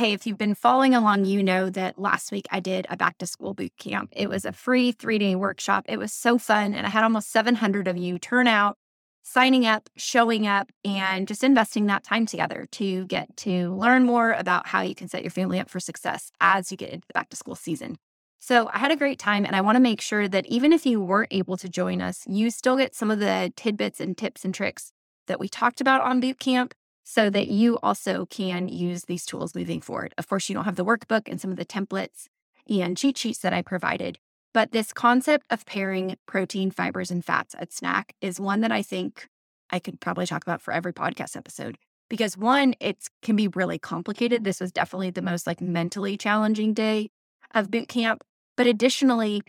Hey, if you've been following along, you know that last week I did a back to school boot camp. It was a free three day workshop. It was so fun. And I had almost 700 of you turn out, signing up, showing up, and just investing that time together to get to learn more about how you can set your family up for success as you get into the back to school season. So I had a great time, and I want to make sure that even if you weren't able to join us, you still get some of the tidbits and tips and tricks that we talked about on boot camp so that you also can use these tools moving forward. Of course, you don't have the workbook and some of the templates and cheat sheets that I provided, but this concept of pairing protein, fibers, and fats at snack is one that I think I could probably talk about for every podcast episode. Because one, it can be really complicated. This was definitely the most like mentally challenging day of boot camp. But additionally,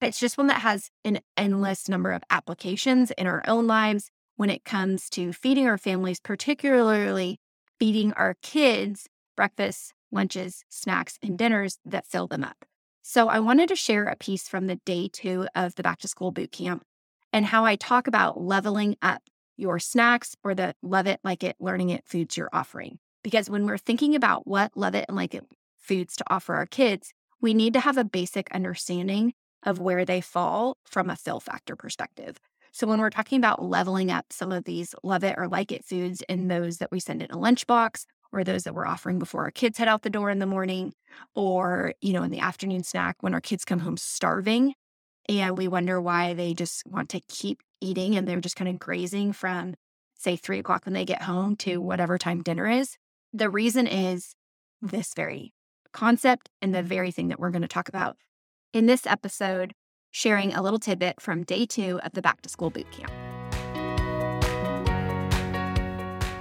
it's just one that has an endless number of applications in our own lives when it comes to feeding our families, particularly feeding our kids breakfast, lunches, snacks, and dinners that fill them up. So, I wanted to share a piece from the day two of the back to school boot camp and how I talk about leveling up your snacks or the love it, like it, learning it foods you're offering. Because when we're thinking about what love it and like it foods to offer our kids, we need to have a basic understanding of where they fall from a fill factor perspective. So when we're talking about leveling up some of these love it or like it foods and those that we send in a lunchbox or those that we're offering before our kids head out the door in the morning or, you know, in the afternoon snack when our kids come home starving and we wonder why they just want to keep eating and they're just kind of grazing from say three o'clock when they get home to whatever time dinner is. The reason is this very concept and the very thing that we're going to talk about in this episode sharing a little tidbit from day two of the back to school boot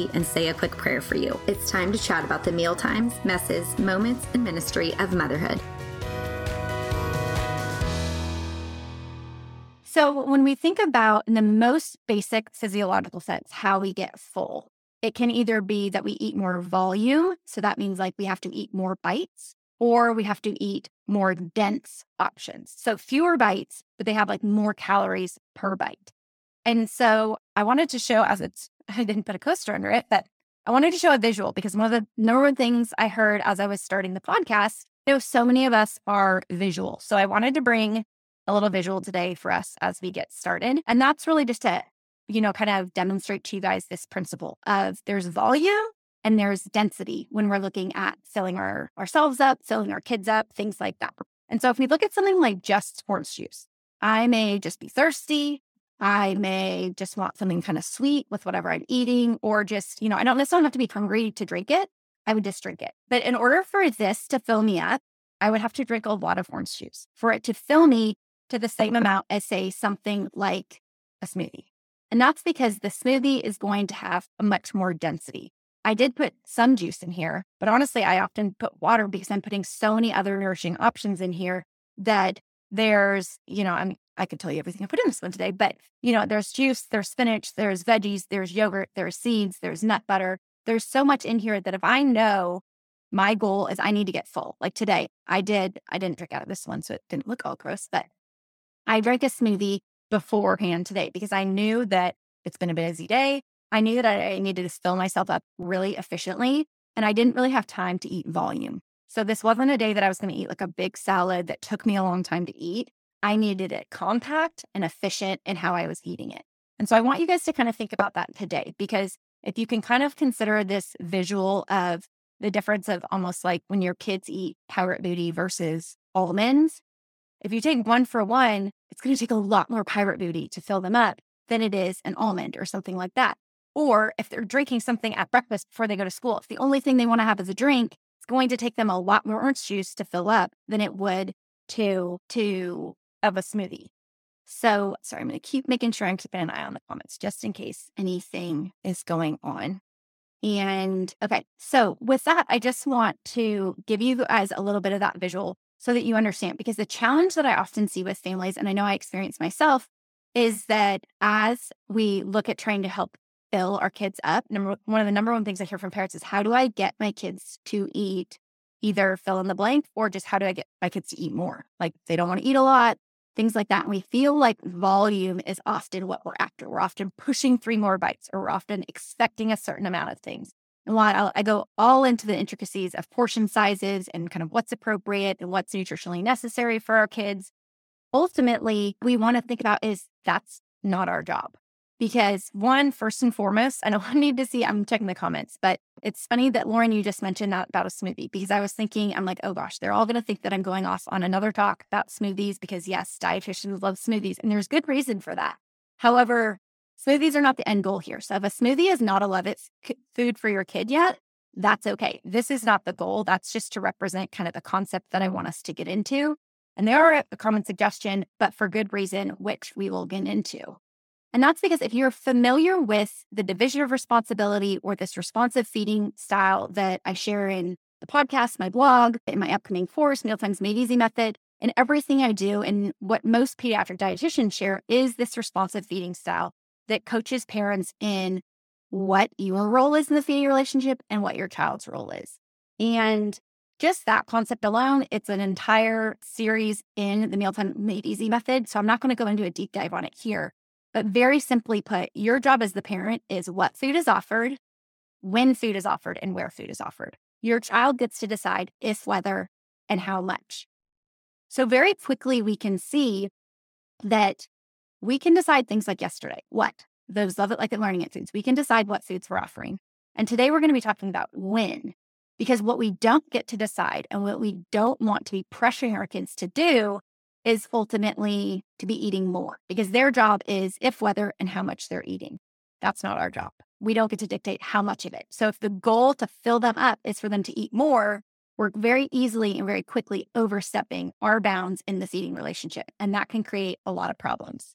coffee and say a quick prayer for you. It's time to chat about the meal times, messes, moments, and ministry of motherhood. So, when we think about, in the most basic physiological sense, how we get full, it can either be that we eat more volume. So, that means like we have to eat more bites, or we have to eat more dense options. So, fewer bites, but they have like more calories per bite. And so, I wanted to show as it's I didn't put a coaster under it, but I wanted to show a visual because one of the number one things I heard as I was starting the podcast, you know, so many of us are visual. So I wanted to bring a little visual today for us as we get started. And that's really just to, you know, kind of demonstrate to you guys this principle of there's volume and there's density when we're looking at filling our ourselves up, filling our kids up, things like that. And so if we look at something like just orange juice, I may just be thirsty. I may just want something kind of sweet with whatever I'm eating, or just, you know, I don't necessarily have to be hungry to drink it. I would just drink it. But in order for this to fill me up, I would have to drink a lot of orange juice for it to fill me to the same amount as, say, something like a smoothie. And that's because the smoothie is going to have a much more density. I did put some juice in here, but honestly, I often put water because I'm putting so many other nourishing options in here that there's, you know, I'm I could tell you everything I put in this one today, but you know, there's juice, there's spinach, there's veggies, there's yogurt, there's seeds, there's nut butter. There's so much in here that if I know my goal is I need to get full, like today, I did, I didn't drink out of this one, so it didn't look all gross, but I drank a smoothie beforehand today because I knew that it's been a busy day. I knew that I needed to fill myself up really efficiently, and I didn't really have time to eat volume. So this wasn't a day that I was going to eat like a big salad that took me a long time to eat. I needed it compact and efficient in how I was eating it. And so I want you guys to kind of think about that today because if you can kind of consider this visual of the difference of almost like when your kids eat Pirate Booty versus almonds, if you take one for one, it's going to take a lot more Pirate Booty to fill them up than it is an almond or something like that. Or if they're drinking something at breakfast before they go to school, if the only thing they want to have is a drink, it's going to take them a lot more orange juice to fill up than it would to to of a smoothie. So, sorry, I'm going to keep making sure I'm keeping an eye on the comments just in case anything is going on. And okay, so with that, I just want to give you guys a little bit of that visual so that you understand. Because the challenge that I often see with families, and I know I experience myself, is that as we look at trying to help fill our kids up, number one of the number one things I hear from parents is how do I get my kids to eat either fill in the blank or just how do I get my kids to eat more? Like they don't want to eat a lot, things like that. And we feel like volume is often what we're after. We're often pushing three more bites or we're often expecting a certain amount of things. And while I go all into the intricacies of portion sizes and kind of what's appropriate and what's nutritionally necessary for our kids, ultimately, we want to think about is that's not our job. Because one, first and foremost, I don't need to see, I'm checking the comments, but it's funny that Lauren, you just mentioned that about a smoothie because I was thinking, I'm like, oh gosh, they're all going to think that I'm going off on another talk about smoothies because yes, dietitians love smoothies and there's good reason for that. However, smoothies are not the end goal here. So if a smoothie is not a love it food for your kid yet, that's okay. This is not the goal. That's just to represent kind of the concept that I want us to get into. And they are a common suggestion, but for good reason, which we will get into. And that's because if you're familiar with the division of responsibility or this responsive feeding style that I share in the podcast, my blog, in my upcoming course, Mealtimes Made Easy Method, and everything I do, and what most pediatric dietitians share is this responsive feeding style that coaches parents in what your role is in the feeding relationship and what your child's role is. And just that concept alone, it's an entire series in the Mealtime Made Easy method. So I'm not going to go into a deep dive on it here. But very simply put, your job as the parent is what food is offered, when food is offered, and where food is offered. Your child gets to decide if, whether, and how much. So, very quickly, we can see that we can decide things like yesterday. What? Those love it like it learning it foods. We can decide what foods we're offering. And today we're going to be talking about when, because what we don't get to decide and what we don't want to be pressuring our kids to do is ultimately to be eating more because their job is if, whether, and how much they're eating. That's not our job. We don't get to dictate how much of it. So if the goal to fill them up is for them to eat more, we're very easily and very quickly overstepping our bounds in this eating relationship. And that can create a lot of problems.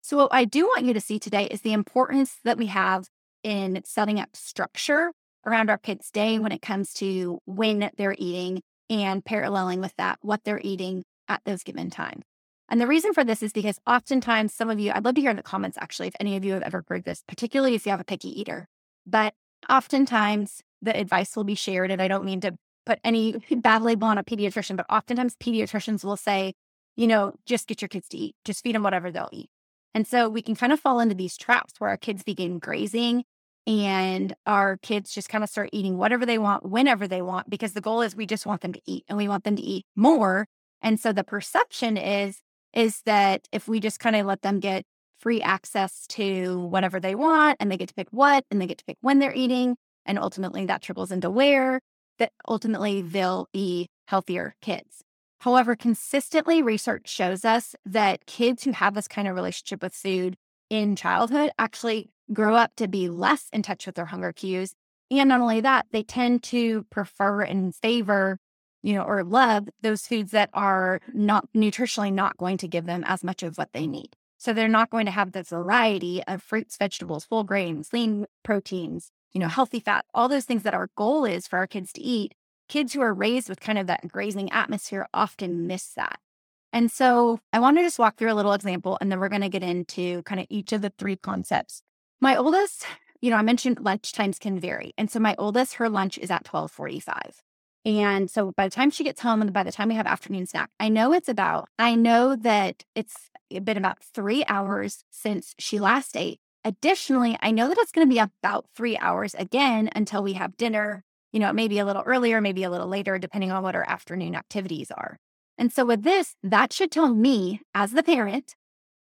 So, what I do want you to see today is the importance that we have in setting up structure around our kids' day when it comes to when they're eating and paralleling with that, what they're eating at those given times. And the reason for this is because oftentimes some of you, I'd love to hear in the comments actually, if any of you have ever heard this, particularly if you have a picky eater. But oftentimes the advice will be shared, and I don't mean to put any bad label on a pediatrician, but oftentimes pediatricians will say, you know, just get your kids to eat, just feed them whatever they'll eat. And so we can kind of fall into these traps where our kids begin grazing and our kids just kind of start eating whatever they want, whenever they want, because the goal is we just want them to eat and we want them to eat more and so the perception is is that if we just kind of let them get free access to whatever they want and they get to pick what and they get to pick when they're eating and ultimately that trickles into where that ultimately they'll be healthier kids. However, consistently research shows us that kids who have this kind of relationship with food in childhood actually grow up to be less in touch with their hunger cues. And not only that, they tend to prefer and favor you know, or love those foods that are not nutritionally not going to give them as much of what they need. So they're not going to have this variety of fruits, vegetables, full grains, lean proteins, you know, healthy fat, all those things that our goal is for our kids to eat. Kids who are raised with kind of that grazing atmosphere often miss that. And so I want to just walk through a little example and then we're going to get into kind of each of the three concepts. My oldest, you know, I mentioned lunch times can vary. And so my oldest, her lunch is at 1245. And so by the time she gets home and by the time we have afternoon snack, I know it's about, I know that it's been about three hours since she last ate. Additionally, I know that it's going to be about three hours again until we have dinner, you know, maybe a little earlier, maybe a little later, depending on what our afternoon activities are. And so with this, that should tell me as the parent,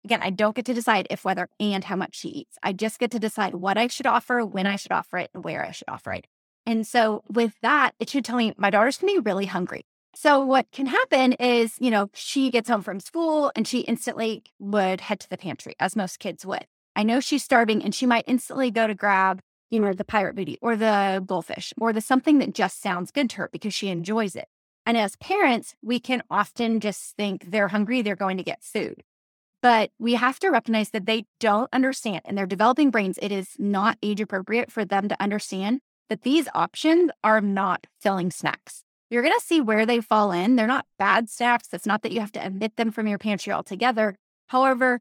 again, I don't get to decide if, whether, and how much she eats. I just get to decide what I should offer, when I should offer it, and where I should offer it. And so with that, it should tell me my daughter's gonna be really hungry. So what can happen is, you know, she gets home from school and she instantly would head to the pantry, as most kids would. I know she's starving and she might instantly go to grab, you know, the pirate booty or the goldfish or the something that just sounds good to her because she enjoys it. And as parents, we can often just think they're hungry, they're going to get food. But we have to recognize that they don't understand in their developing brains, it is not age appropriate for them to understand that these options are not filling snacks. You're going to see where they fall in. They're not bad snacks. It's not that you have to omit them from your pantry altogether. However,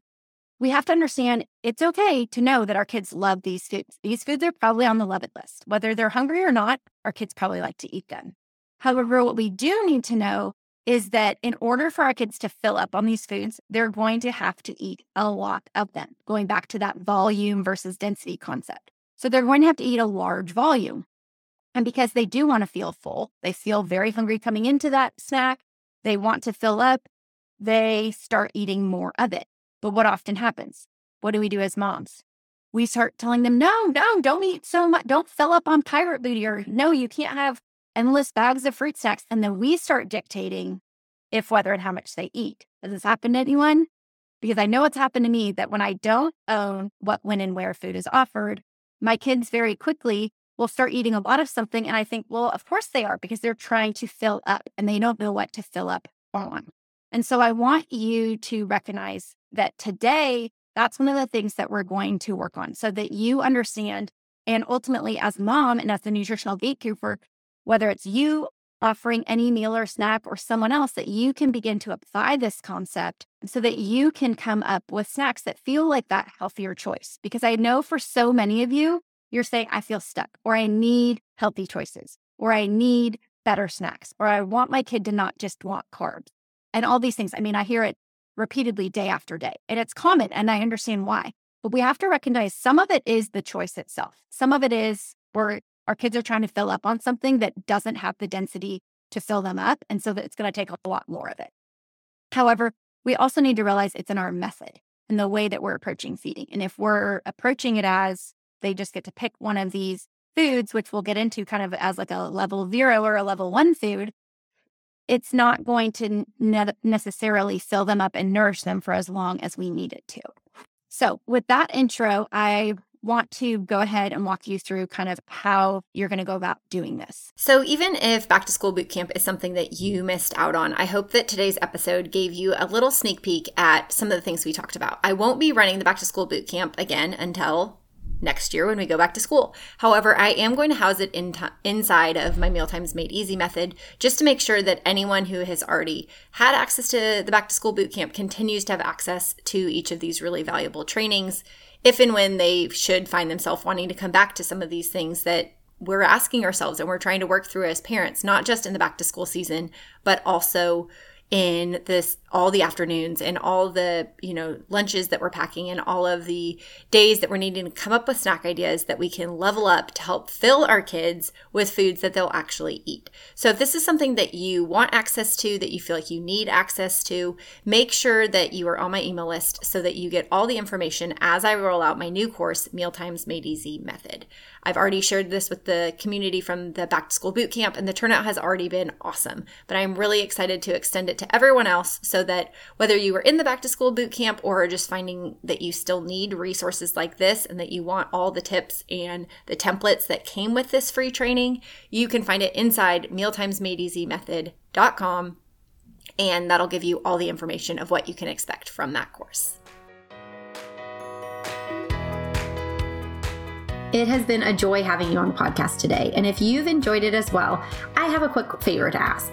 we have to understand it's okay to know that our kids love these foods. These foods are probably on the love it list. Whether they're hungry or not, our kids probably like to eat them. However, what we do need to know is that in order for our kids to fill up on these foods, they're going to have to eat a lot of them, going back to that volume versus density concept. So they're going to have to eat a large volume. And because they do want to feel full, they feel very hungry coming into that snack, they want to fill up, they start eating more of it. But what often happens? What do we do as moms? We start telling them, no, no, don't eat so much. Don't fill up on pirate booty, or no, you can't have endless bags of fruit snacks. And then we start dictating if, whether, and how much they eat. Has this happened to anyone? Because I know it's happened to me that when I don't own what, when, and where food is offered, my kids very quickly will start eating a lot of something. And I think, well, of course they are because they're trying to fill up and they don't know what to fill up on. And so I want you to recognize that today, that's one of the things that we're going to work on so that you understand. And ultimately, as mom and as the nutritional gatekeeper, whether it's you offering any meal or snack or someone else, that you can begin to apply this concept so that you can come up with snacks that feel like that healthier choice. Because I know for so many of you, you're saying, I feel stuck, or I need healthy choices, or I need better snacks, or I want my kid to not just want carbs and all these things. I mean, I hear it repeatedly day after day, and it's common, and I understand why. But we have to recognize some of it is the choice itself. Some of it is where our kids are trying to fill up on something that doesn't have the density to fill them up. And so that it's going to take a lot more of it. However, we also need to realize it's in our method and the way that we're approaching feeding. And if we're approaching it as they just get to pick one of these foods, which we'll get into kind of as like a level zero or a level one food, it's not going to ne- necessarily fill them up and nourish them for as long as we need it to. So, with that intro, I want to go ahead and walk you through kind of how you're going to go about doing this. So, even if back to school boot camp is something that you missed out on, I hope that today's episode gave you a little sneak peek at some of the things we talked about. I won't be running the back to school boot camp again until next year when we go back to school. However, I am going to house it in t- inside of my Mealtimes Made Easy method just to make sure that anyone who has already had access to the back to school boot camp continues to have access to each of these really valuable trainings if and when they should find themselves wanting to come back to some of these things that we're asking ourselves and we're trying to work through as parents, not just in the back to school season, but also in this all the afternoons and all the you know lunches that we're packing and all of the days that we're needing to come up with snack ideas that we can level up to help fill our kids with foods that they'll actually eat so if this is something that you want access to that you feel like you need access to make sure that you are on my email list so that you get all the information as i roll out my new course mealtimes made easy method I've already shared this with the community from the back to school boot camp, and the turnout has already been awesome. But I'm really excited to extend it to everyone else so that whether you were in the back to school boot camp or just finding that you still need resources like this and that you want all the tips and the templates that came with this free training, you can find it inside mealtimesmadeeasymethod.com and that'll give you all the information of what you can expect from that course. It has been a joy having you on the podcast today. And if you've enjoyed it as well, I have a quick favor to ask.